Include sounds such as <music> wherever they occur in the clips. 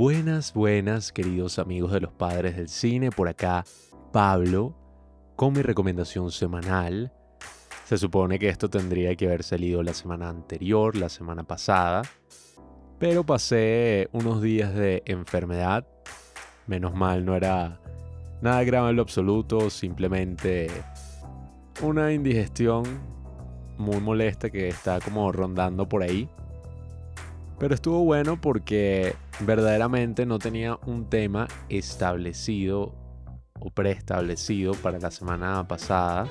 Buenas, buenas, queridos amigos de los padres del cine. Por acá, Pablo, con mi recomendación semanal. Se supone que esto tendría que haber salido la semana anterior, la semana pasada. Pero pasé unos días de enfermedad. Menos mal, no era nada grave en lo absoluto, simplemente una indigestión muy molesta que está como rondando por ahí. Pero estuvo bueno porque verdaderamente no tenía un tema establecido o preestablecido para la semana pasada.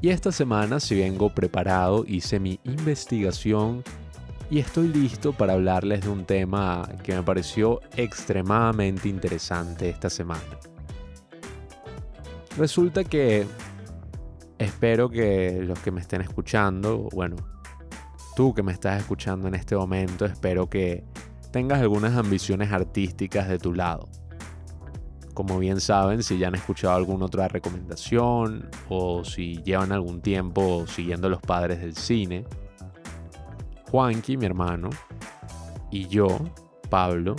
Y esta semana, si vengo preparado, hice mi investigación y estoy listo para hablarles de un tema que me pareció extremadamente interesante esta semana. Resulta que espero que los que me estén escuchando, bueno, tú que me estás escuchando en este momento, espero que tengas algunas ambiciones artísticas de tu lado. Como bien saben, si ya han escuchado alguna otra recomendación o si llevan algún tiempo siguiendo los padres del cine, Juanqui, mi hermano, y yo, Pablo,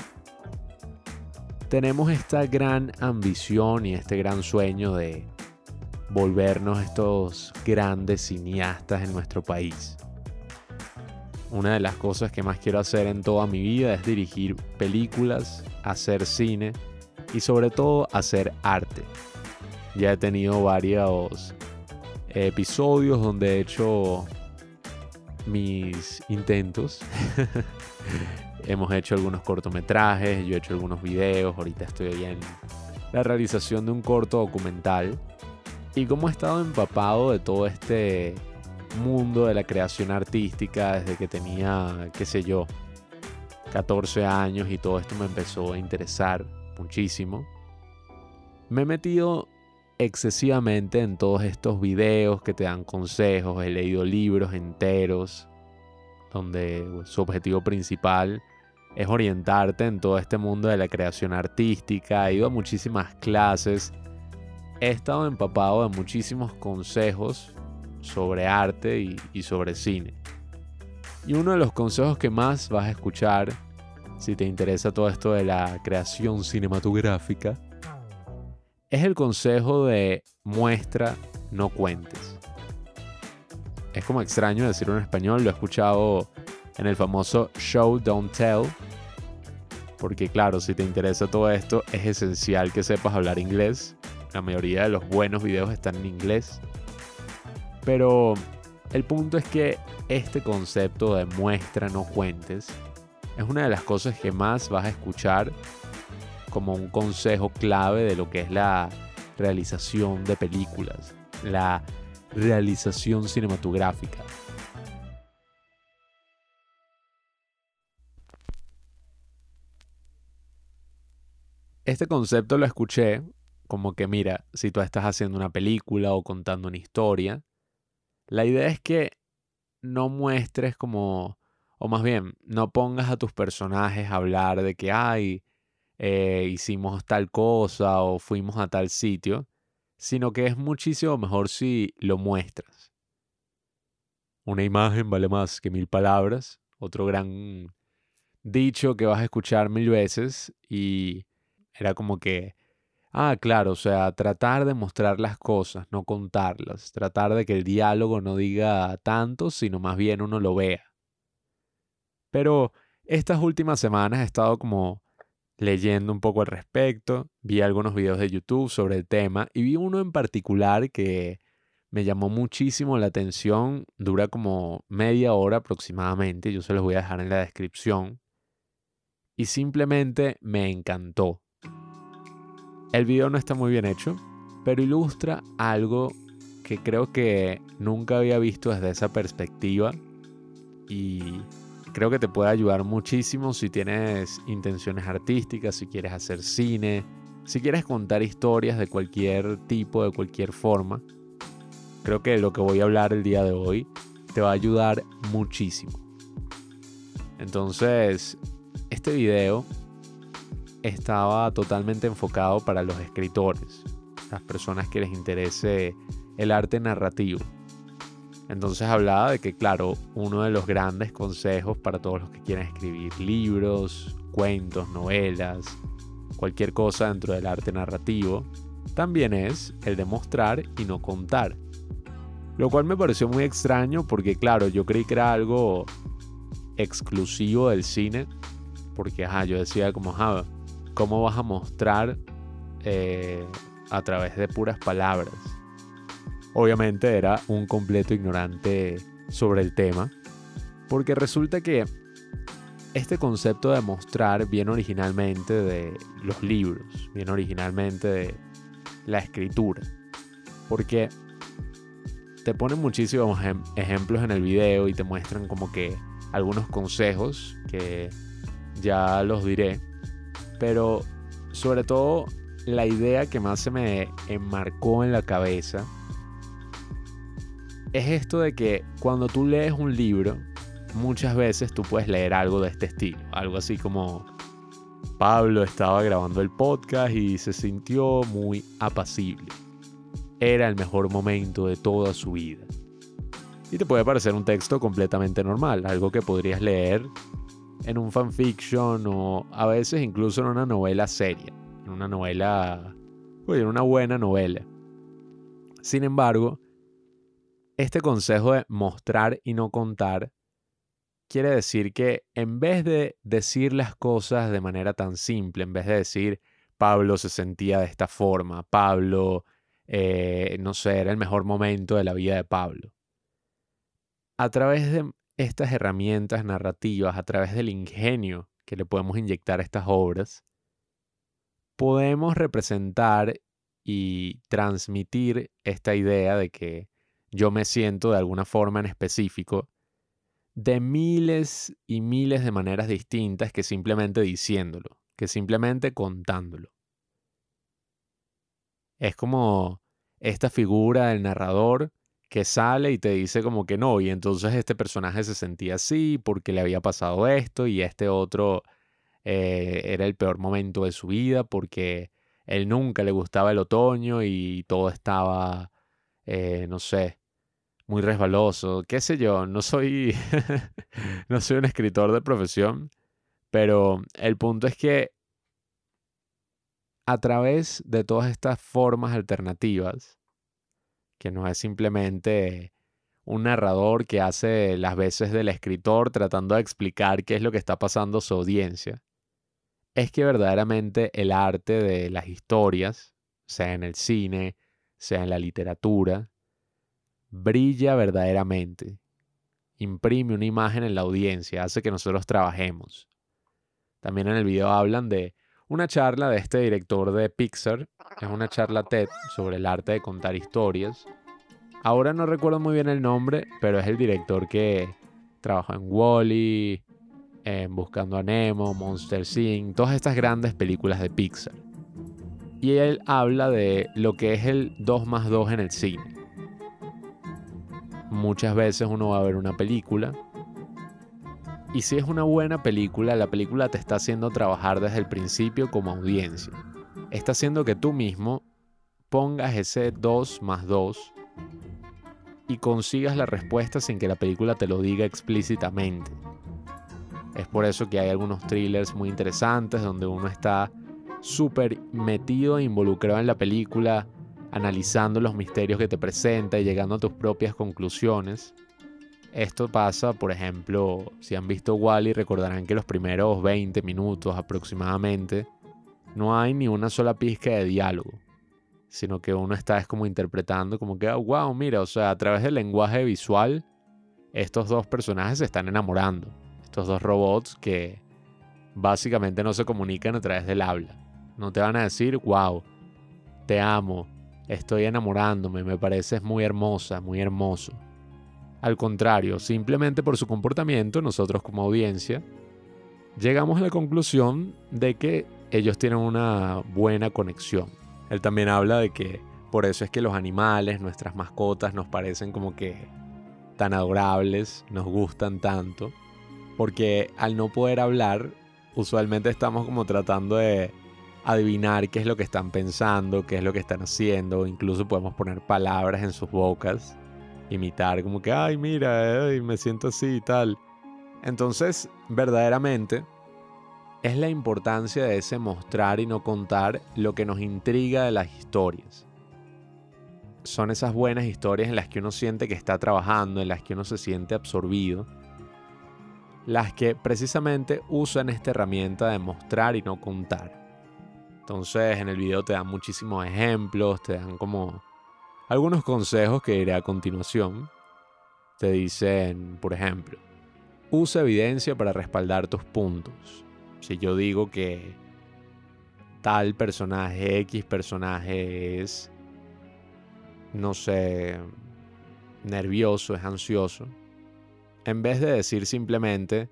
tenemos esta gran ambición y este gran sueño de volvernos estos grandes cineastas en nuestro país. Una de las cosas que más quiero hacer en toda mi vida es dirigir películas, hacer cine y sobre todo hacer arte. Ya he tenido varios episodios donde he hecho mis intentos. <laughs> Hemos hecho algunos cortometrajes, yo he hecho algunos videos, ahorita estoy en la realización de un corto documental. Y como he estado empapado de todo este mundo de la creación artística desde que tenía, qué sé yo, 14 años y todo esto me empezó a interesar muchísimo. Me he metido excesivamente en todos estos videos que te dan consejos, he leído libros enteros donde su objetivo principal es orientarte en todo este mundo de la creación artística, he ido a muchísimas clases, he estado empapado de muchísimos consejos sobre arte y, sobre cine. Y uno de los consejos que más vas a escuchar si te interesa todo esto de la creación cinematográfica es el consejo de muestra, no cuentes. Es como extraño decirlo en español, lo he escuchado en el famoso Show Don't Tell, porque claro, si te interesa todo esto, es esencial que sepas hablar inglés. La mayoría de los buenos videos están en inglés. Pero el punto es que este concepto de muestra, no cuentes, es una de las cosas que más vas a escuchar como un consejo clave de lo que es la realización de películas, la realización cinematográfica. Este concepto lo escuché como que, mira, si tú estás haciendo una película o contando una historia, la idea es que no muestres como, o más bien, no pongas a tus personajes a hablar de que, ay, eh, hicimos tal cosa o fuimos a tal sitio, sino que es muchísimo mejor si lo muestras. Una imagen vale más que mil palabras, otro gran dicho que vas a escuchar mil veces y era como que Ah, claro, o sea, tratar de mostrar las cosas, no contarlas, tratar de que el diálogo no diga tanto, sino más bien uno lo vea. Pero estas últimas semanas he estado como leyendo un poco al respecto, vi algunos videos de YouTube sobre el tema y vi uno en particular que me llamó muchísimo la atención, dura como media hora aproximadamente, yo se los voy a dejar en la descripción, y simplemente me encantó. El video no está muy bien hecho, pero ilustra algo que creo que nunca había visto desde esa perspectiva y creo que te puede ayudar muchísimo si tienes intenciones artísticas, si quieres hacer cine, si quieres contar historias de cualquier tipo, de cualquier forma. Creo que lo que voy a hablar el día de hoy te va a ayudar muchísimo. Entonces, este video estaba totalmente enfocado para los escritores, las personas que les interese el arte narrativo. Entonces hablaba de que, claro, uno de los grandes consejos para todos los que quieren escribir libros, cuentos, novelas, cualquier cosa dentro del arte narrativo, también es el de mostrar y no contar. Lo cual me pareció muy extraño porque claro, yo creí que era algo exclusivo del cine. Porque ajá, yo decía como, ajá, ¿cómo vas a mostrar eh, a través de puras palabras? Obviamente era un completo ignorante sobre el tema. Porque resulta que este concepto de mostrar viene originalmente de los libros, viene originalmente de la escritura. Porque te ponen muchísimos ejemplos en el video y te muestran como que algunos consejos que ya los diré. Pero sobre todo la idea que más se me enmarcó en la cabeza es esto de que cuando tú lees un libro, muchas veces tú puedes leer algo de este estilo. Algo así como Pablo estaba grabando el podcast y se sintió muy apacible. Era el mejor momento de toda su vida. Y te puede parecer un texto completamente normal, algo que podrías leer en un fanfiction o a veces incluso en una novela seria, en una novela, en una buena novela. Sin embargo, este consejo de mostrar y no contar quiere decir que en vez de decir las cosas de manera tan simple, en vez de decir Pablo se sentía de esta forma, Pablo, eh, no sé, era el mejor momento de la vida de Pablo. A través de estas herramientas narrativas, a través del ingenio que le podemos inyectar a estas obras, podemos representar y transmitir esta idea de que yo me siento de alguna forma en específico de miles y miles de maneras distintas que simplemente diciéndolo, que simplemente contándolo. Es como esta figura del narrador que sale y te dice como que no, y entonces este personaje se sentía así porque le había pasado esto y este otro eh, era el peor momento de su vida porque él nunca le gustaba el otoño y todo estaba, eh, no sé, muy resbaloso, qué sé yo, no soy, <laughs> no soy un escritor de profesión, pero el punto es que a través de todas estas formas alternativas, que no es simplemente un narrador que hace las veces del escritor tratando de explicar qué es lo que está pasando su audiencia, es que verdaderamente el arte de las historias, sea en el cine, sea en la literatura, brilla verdaderamente. Imprime una imagen en la audiencia, hace que nosotros trabajemos. También en el video hablan de una charla de este director de Pixar. Es una charla TED sobre el arte de contar historias. Ahora no recuerdo muy bien el nombre, pero es el director que trabajó en Wally, en Buscando a Nemo, Monster Inc., todas estas grandes películas de Pixar. Y él habla de lo que es el 2 más 2 en el cine muchas veces uno va a ver una película y si es una buena película, la película te está haciendo trabajar desde el principio como audiencia. Está haciendo que tú mismo pongas ese 2 más 2 y consigas la respuesta sin que la película te lo diga explícitamente. Es por eso que hay algunos thrillers muy interesantes donde uno está súper metido e involucrado en la película, analizando los misterios que te presenta y llegando a tus propias conclusiones. Esto pasa, por ejemplo, si han visto Wally, recordarán que los primeros 20 minutos aproximadamente no hay ni una sola pizca de diálogo, sino que uno está es como interpretando como que, wow, mira, o sea, a través del lenguaje visual, estos dos personajes se están enamorando. Estos dos robots que básicamente no se comunican a través del habla. No te van a decir, wow, te amo, estoy enamorándome, me pareces muy hermosa, muy hermoso. Al contrario, simplemente por su comportamiento, nosotros como audiencia, llegamos a la conclusión de que ellos tienen una buena conexión. Él también habla de que por eso es que los animales, nuestras mascotas, nos parecen como que tan adorables, nos gustan tanto, porque al no poder hablar, usualmente estamos como tratando de adivinar qué es lo que están pensando, qué es lo que están haciendo, incluso podemos poner palabras en sus bocas, imitar como que, ay, mira, me siento así y tal. Entonces, verdaderamente, es la importancia de ese mostrar y no contar lo que nos intriga de las historias. Son esas buenas historias en las que uno siente que está trabajando, en las que uno se siente absorbido, las que precisamente usan esta herramienta de mostrar y no contar. Entonces en el video te dan muchísimos ejemplos, te dan como algunos consejos que iré a continuación. Te dicen, por ejemplo, usa evidencia para respaldar tus puntos. Si yo digo que tal personaje, X personaje es, no sé, nervioso, es ansioso, en vez de decir simplemente,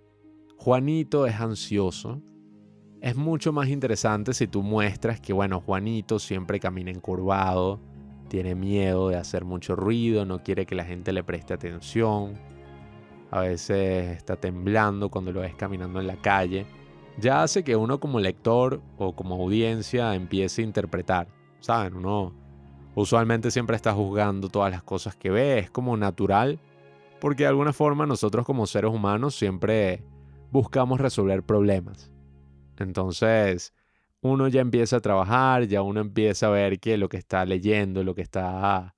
Juanito es ansioso, es mucho más interesante si tú muestras que, bueno, Juanito siempre camina encurvado, tiene miedo de hacer mucho ruido, no quiere que la gente le preste atención, a veces está temblando cuando lo ves caminando en la calle ya hace que uno como lector o como audiencia empiece a interpretar. ¿Saben? Uno usualmente siempre está juzgando todas las cosas que ve, es como natural, porque de alguna forma nosotros como seres humanos siempre buscamos resolver problemas. Entonces, uno ya empieza a trabajar, ya uno empieza a ver que lo que está leyendo, lo que está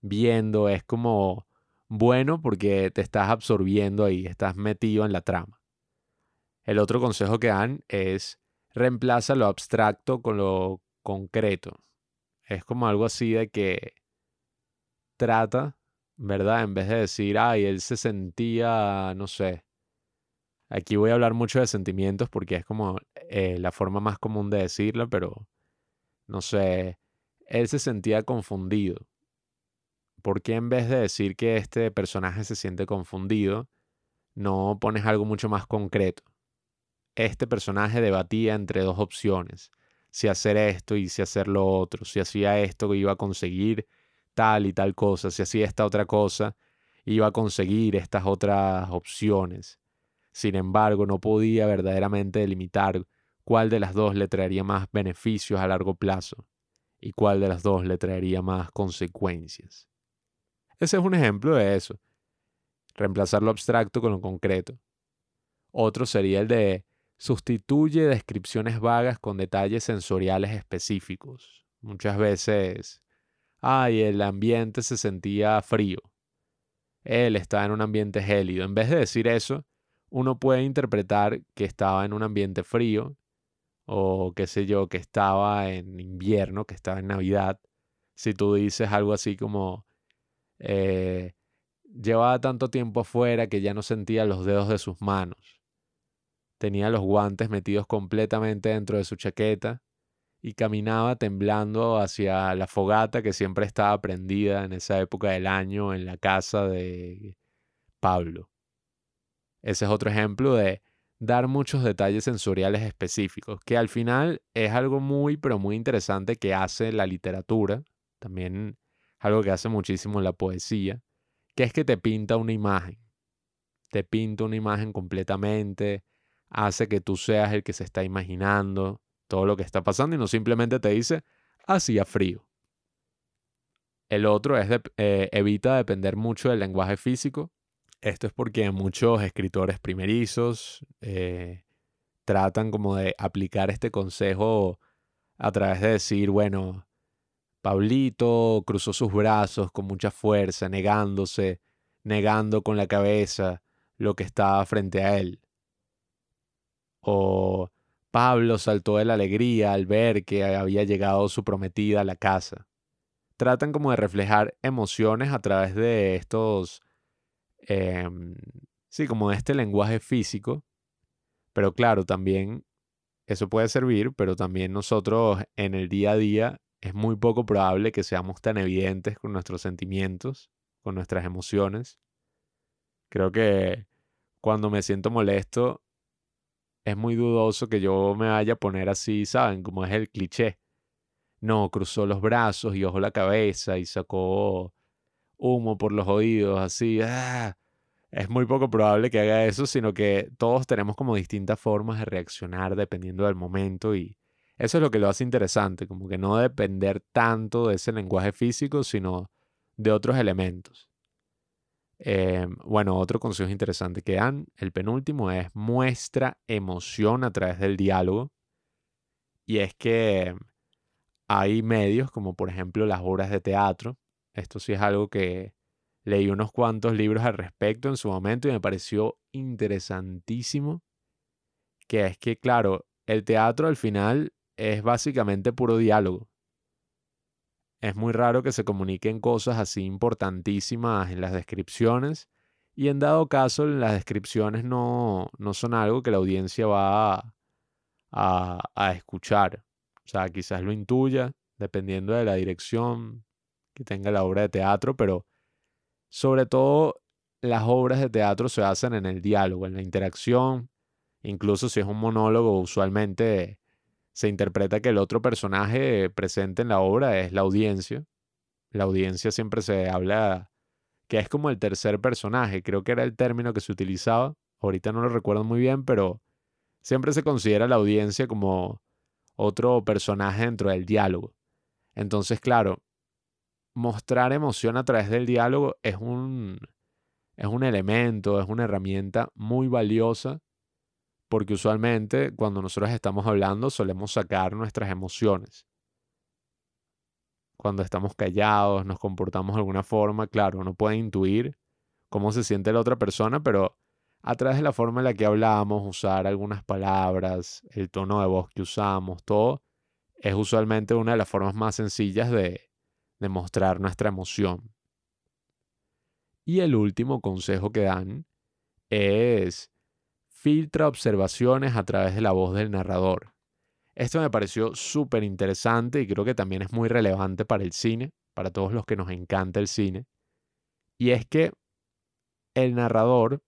viendo es como bueno porque te estás absorbiendo ahí, estás metido en la trama. El otro consejo que dan es reemplaza lo abstracto con lo concreto. Es como algo así de que trata, ¿verdad? En vez de decir, ay, él se sentía, no sé. Aquí voy a hablar mucho de sentimientos porque es como eh, la forma más común de decirlo, pero no sé, él se sentía confundido. ¿Por qué en vez de decir que este personaje se siente confundido, no pones algo mucho más concreto? Este personaje debatía entre dos opciones, si hacer esto y si hacer lo otro, si hacía esto iba a conseguir tal y tal cosa, si hacía esta otra cosa iba a conseguir estas otras opciones. Sin embargo, no podía verdaderamente delimitar cuál de las dos le traería más beneficios a largo plazo y cuál de las dos le traería más consecuencias. Ese es un ejemplo de eso, reemplazar lo abstracto con lo concreto. Otro sería el de sustituye descripciones vagas con detalles sensoriales específicos. Muchas veces, ay, el ambiente se sentía frío. Él estaba en un ambiente gélido. En vez de decir eso, uno puede interpretar que estaba en un ambiente frío o qué sé yo, que estaba en invierno, que estaba en Navidad. Si tú dices algo así como, eh, llevaba tanto tiempo afuera que ya no sentía los dedos de sus manos. Tenía los guantes metidos completamente dentro de su chaqueta y caminaba temblando hacia la fogata que siempre estaba prendida en esa época del año en la casa de Pablo. Ese es otro ejemplo de dar muchos detalles sensoriales específicos, que al final es algo muy, pero muy interesante que hace la literatura, también algo que hace muchísimo la poesía, que es que te pinta una imagen, te pinta una imagen completamente, hace que tú seas el que se está imaginando todo lo que está pasando y no simplemente te dice, hacía frío. El otro es eh, evita depender mucho del lenguaje físico. Esto es porque muchos escritores primerizos eh, tratan como de aplicar este consejo a través de decir, bueno, Pablito cruzó sus brazos con mucha fuerza, negándose, negando con la cabeza lo que estaba frente a él. O Pablo saltó de la alegría al ver que había llegado su prometida a la casa. Tratan como de reflejar emociones a través de estos, em, sí, como de este lenguaje físico. Pero claro, también eso puede servir, pero también nosotros en el día a día es muy poco probable que seamos tan evidentes con nuestros sentimientos, con nuestras emociones. Creo que cuando me siento molesto, es muy dudoso que yo me vaya a poner así, ¿saben? Como es el cliché. No, cruzó los brazos y ojó la cabeza y sacó humo por los oídos, así. ¡ah! Es muy poco probable que haga eso, sino que todos tenemos como distintas formas de reaccionar dependiendo del momento y eso es lo que lo hace interesante, como que no depender tanto de ese lenguaje físico, sino de otros elementos. Em, bueno, otro consejo interesante que dan, el penúltimo, es muestra emoción a través del diálogo. Y es que hay medios como por ejemplo las obras de teatro. Esto sí es algo que leí unos cuantos libros al respecto en su momento y me pareció interesantísimo. Que es que, claro, el teatro al final es básicamente puro diálogo. Es muy raro que se comuniquen cosas así importantísimas en las descripciones y en dado caso las descripciones no, no son algo que la audiencia va a, a, escuchar. O sea, quizás lo intuya dependiendo de la dirección que tenga la obra de teatro, pero sobre todo las obras de teatro se basan en el diálogo, en la interacción. Incluso si es un monólogo, usualmente se interpreta que el otro personaje presente en la obra es la audiencia. La audiencia siempre se habla que es como el tercer personaje, creo que era el término que se utilizaba, ahorita no lo recuerdo muy bien, pero siempre se considera la audiencia como otro personaje dentro del diálogo. Entonces, claro, mostrar emoción a través del diálogo es un, es un elemento, es una herramienta muy valiosa porque usualmente cuando nosotros estamos hablando solemos sacar nuestras emociones. Cuando estamos callados, nos comportamos de alguna forma, claro, uno puede intuir cómo se siente la otra persona, pero a través de la forma en la que hablamos, usar algunas palabras, el tono de voz que usamos, todo, es usualmente una de las formas más sencillas de, de mostrar nuestra emoción. Y el último consejo que dan es filtra observaciones a través de la voz del narrador. Esto me pareció súper interesante y creo que también es muy relevante para el cine, para todos los que nos encanta el cine. Y es que el narrador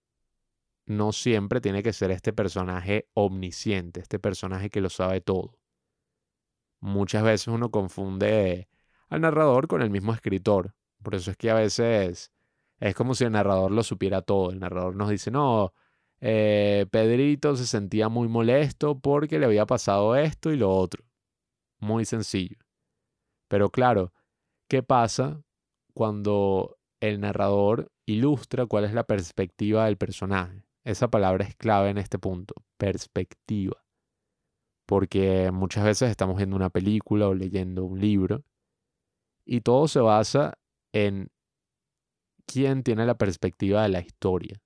no siempre tiene que ser este personaje omnisciente, este personaje que lo sabe todo. Muchas veces uno confunde al narrador con el mismo escritor. Por eso es que a veces es como si el narrador lo supiera todo. El narrador nos dice, no, eh, Pedrito se sentía muy molesto porque le había pasado esto y lo otro. Muy sencillo. Pero claro, ¿qué pasa cuando el narrador ilustra cuál es la perspectiva del personaje? Esa palabra es clave en este punto, perspectiva. Porque muchas veces estamos viendo una película o leyendo un libro y todo se basa en quién tiene la perspectiva de la historia.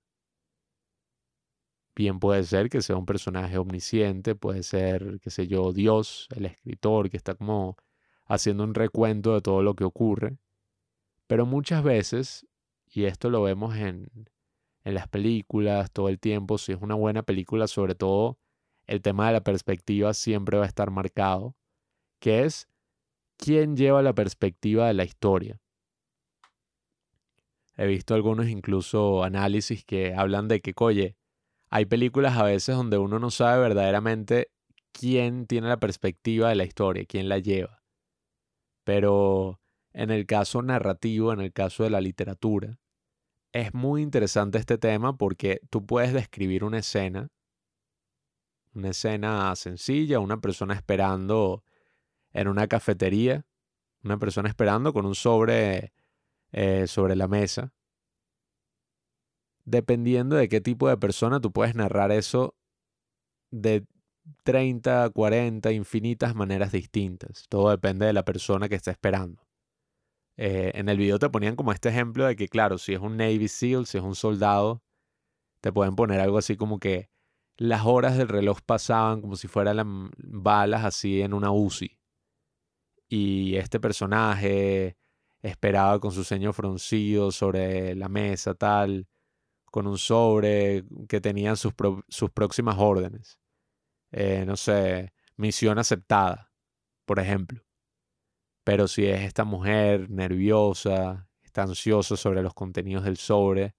Bien puede ser que sea un personaje omnisciente, puede ser, qué sé yo, Dios, el escritor, que está como haciendo un recuento de todo lo que ocurre. Pero muchas veces, y esto lo vemos en, en las películas todo el tiempo, si es una buena película, sobre todo el tema de la perspectiva siempre va a estar marcado, que es quién lleva la perspectiva de la historia. He visto algunos incluso análisis que hablan de que, oye, hay películas a veces donde uno no sabe verdaderamente quién tiene la perspectiva de la historia, quién la lleva. Pero en el caso narrativo, en el caso de la literatura, es muy interesante este tema porque tú puedes describir una escena, una escena sencilla, una persona esperando en una cafetería, una persona esperando con un sobre eh, sobre la mesa dependiendo de qué tipo de persona, tú puedes narrar eso de 30, 40, infinitas maneras distintas. Todo depende de la persona que está esperando. Eh, en el video te ponían como este ejemplo de que, claro, si es un Navy SEAL, si es un soldado, te pueden poner algo así como que las horas del reloj pasaban como si fueran balas así en una UCI. Y este personaje esperaba con su ceño fruncido sobre la mesa, tal con un sobre que tenían sus, sus próximas órdenes. Eh, no sé, misión aceptada, por ejemplo. Pero si es esta mujer nerviosa, está ansiosa sobre los contenidos del sobre,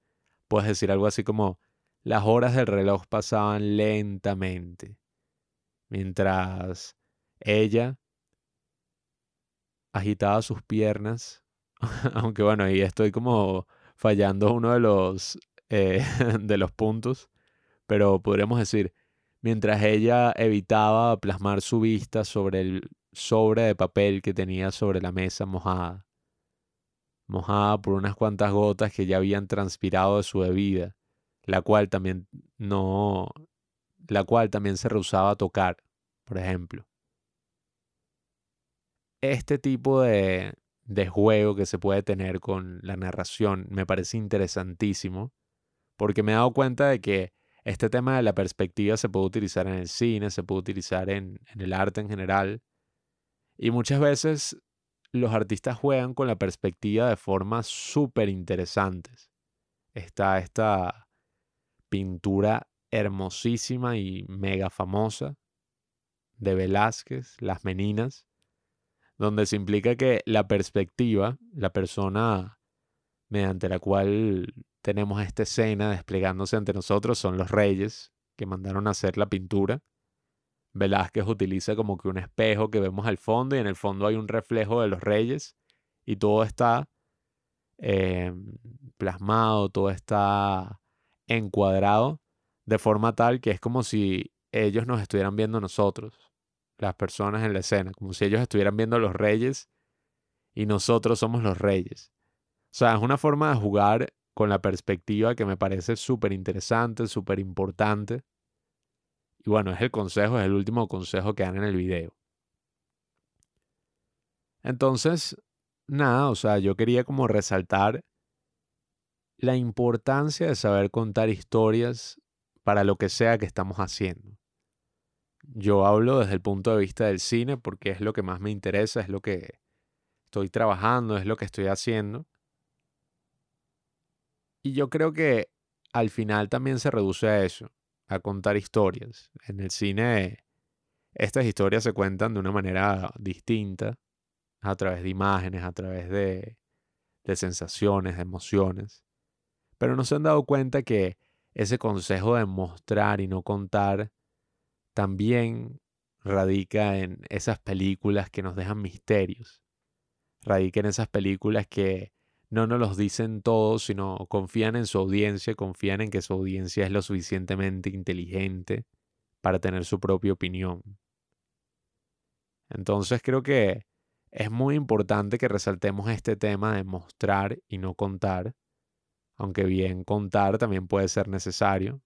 puedes decir algo así como, las horas del reloj pasaban lentamente, mientras ella agitaba sus piernas, <laughs> aunque bueno, y estoy como fallando uno de los eh, <laughs> de los puntos, pero podríamos decir, mientras ella evitaba plasmar su vista sobre el sobre de papel que tenía sobre la mesa mojada. mojada por unas cuantas gotas que ya habían transpirado de su bebida, la cual también no, la cual también se rehusaba a tocar, por ejemplo. Este tipo de, de juego que se puede tener con la narración me parece interesantísimo, porque me he dado cuenta de que este tema de la perspectiva se puede utilizar en el cine, se puede utilizar en, el arte en general, y muchas veces los artistas juegan con la perspectiva de formas súper interesantes. Está esta pintura hermosísima y mega famosa de Velázquez, Las Meninas, donde se implica que la perspectiva, la persona mediante la cual tenemos esta escena desplegándose ante nosotros son los reyes que mandaron a hacer la pintura. Velázquez utiliza como que un espejo que vemos al fondo y en el fondo hay un reflejo de los reyes y todo está em, plasmado, todo está encuadrado de forma tal que es como si ellos nos estuvieran viendo nosotros, las personas en la escena, como si ellos estuvieran viendo a los reyes y nosotros somos los reyes. O sea, es una forma de jugar con la perspectiva que me parece súper interesante, súper importante. Y bueno, es el consejo, es el último consejo que dan en el video. Entonces, nada, o sea, yo quería como resaltar la importancia de saber contar historias para lo que sea que estamos haciendo. Yo hablo desde el punto de vista del cine porque es lo que más me interesa, es lo que estoy trabajando, es lo que estoy haciendo. Y yo creo que al final también se reduce a eso, a contar historias. En el cine estas historias se cuentan de una manera distinta, a través de imágenes, a través de, de sensaciones, de emociones. Pero no se han dado cuenta que ese consejo de mostrar y no contar también radica en esas películas que nos dejan misterios. Radica en esas películas que no nos los dicen todos, sino confían en su audiencia, confían en que su audiencia es lo suficientemente inteligente para tener su propia opinión. Entonces creo que es muy importante que resaltemos este tema de mostrar y no contar, aunque bien contar también puede ser necesario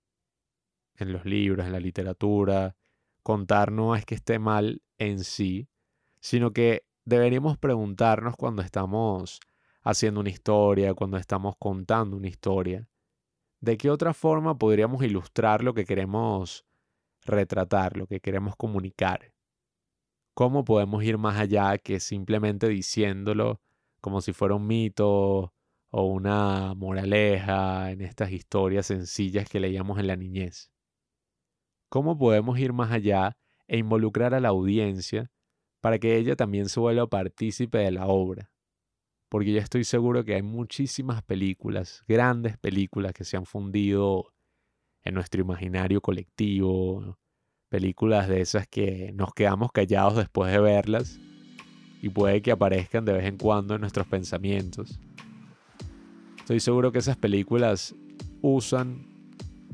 en los libros, en la literatura. Contar no es que esté mal en sí, sino que deberíamos preguntarnos cuando estamos haciendo una historia, cuando estamos contando una historia, de qué otra forma podríamos ilustrar lo que queremos retratar, lo que queremos comunicar. ¿Cómo podemos ir más allá que simplemente diciéndolo como si fuera un mito o una moraleja en estas historias sencillas que leíamos en la niñez. ¿Cómo podemos ir más allá e involucrar a la audiencia para que ella también se vuelva partícipe de la obra? Porque yo estoy seguro que hay muchísimas películas, grandes películas que se han fundido en nuestro imaginario colectivo, películas de esas que nos quedamos callados después de verlas y puede que aparezcan de vez en cuando en nuestros pensamientos. Estoy seguro que esas películas usan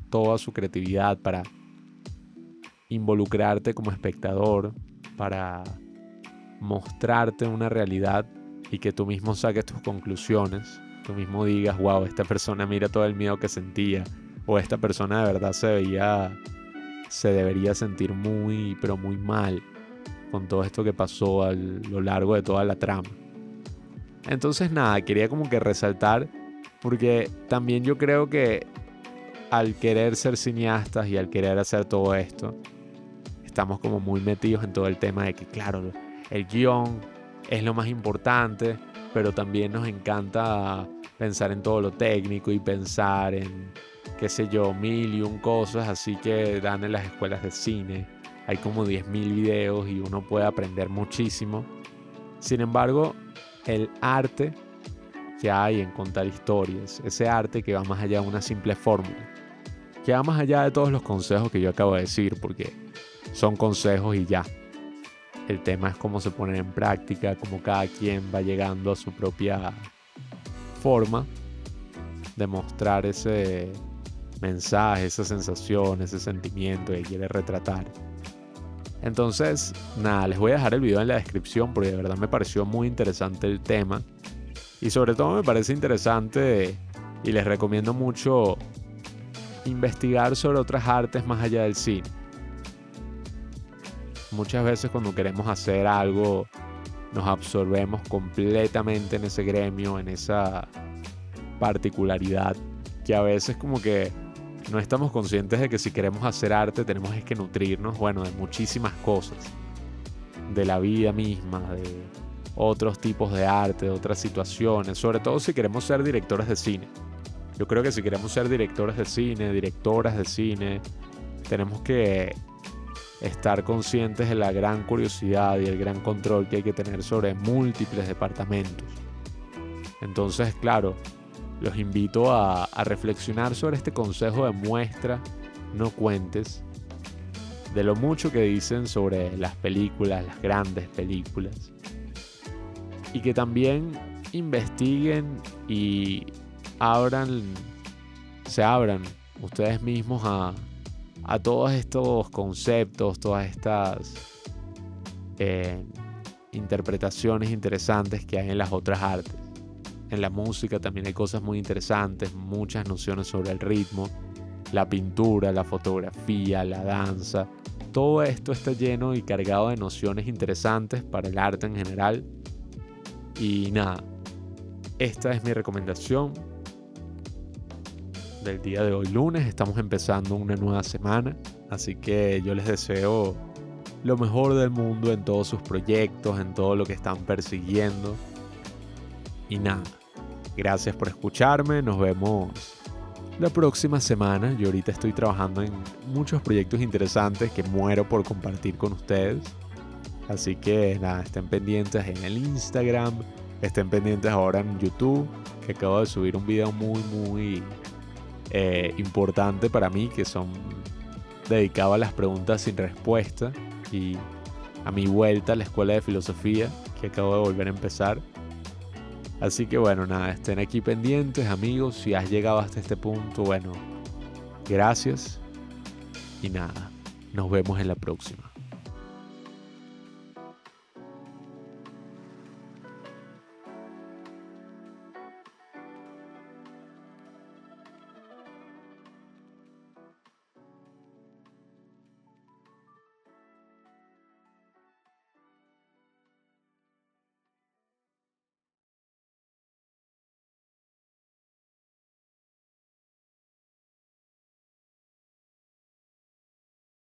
toda su creatividad para involucrarte como espectador, para mostrarte una realidad y que tú mismo saques tus conclusiones, tú mismo digas, wow, esta persona mira todo el miedo que sentía, o esta persona de verdad se veía, se debería sentir muy, pero muy mal con todo esto que pasó a lo largo de toda la trama. Entonces nada, quería como que resaltar porque también yo creo que al querer ser cineastas y al querer hacer todo esto, estamos como muy metidos en todo el tema de que, claro, el guion es lo más importante, pero también nos encanta pensar en todo lo técnico y pensar en, qué sé yo, mil y un cosas, así que dan en las escuelas de cine. Hay como 10.000 videos y uno puede aprender muchísimo. Sin embargo, el arte que hay en contar historias, ese arte que va más allá de una simple fórmula, que va más allá de todos los consejos que yo acabo de decir, porque son consejos y ya. El tema es cómo se ponen en práctica, cómo cada quien va llegando a su propia forma de mostrar ese mensaje, esa sensación, ese sentimiento que quiere retratar. Entonces, nada, les voy a dejar el video en la descripción porque de verdad me pareció muy interesante el tema Y sobre todo me parece interesante y les recomiendo mucho investigar sobre otras artes más allá del cine. Muchas veces cuando queremos hacer algo nos absorbemos completamente en ese gremio, en esa particularidad que a veces como que no estamos conscientes de que si queremos hacer arte tenemos que nutrirnos, bueno, de muchísimas cosas, de la vida misma, de otros tipos de arte, de otras situaciones, sobre todo si queremos ser directores de cine. Yo creo que si queremos ser directores de cine, directoras de cine, tenemos que estar conscientes de la gran curiosidad y el gran control que hay que tener sobre múltiples departamentos. Entonces, claro, los invito a, reflexionar sobre este consejo de muestra, no cuentes, de lo mucho que dicen sobre las películas, las grandes películas. Y que también investiguen y abran, se abran ustedes mismos a, todos estos conceptos, todas estas eh, interpretaciones interesantes que hay en las otras artes. En la música también hay cosas muy interesantes, muchas nociones sobre el ritmo, la pintura, la fotografía, la danza. Todo esto está lleno y cargado de nociones interesantes para el arte en general. Y nada, esta es mi recomendación del día de hoy lunes. Estamos empezando una nueva semana, así que yo les deseo lo mejor del mundo en todos sus proyectos, en todo lo que están persiguiendo. Y nada, Gracias por escucharme, nos vemos la próxima semana. Yo ahorita estoy trabajando en muchos proyectos interesantes que muero por compartir con ustedes. Así que nada, estén pendientes en el Instagram, estén pendientes ahora en YouTube, que acabo de subir un video muy, muy eh, importante para mí, que son dedicados a las preguntas sin respuesta y a mi vuelta a la escuela de filosofía, que acabo de volver a empezar. Así que bueno, nada, estén aquí pendientes amigos. Si has llegado hasta este punto, bueno, gracias. Y nada, nos vemos en la próxima.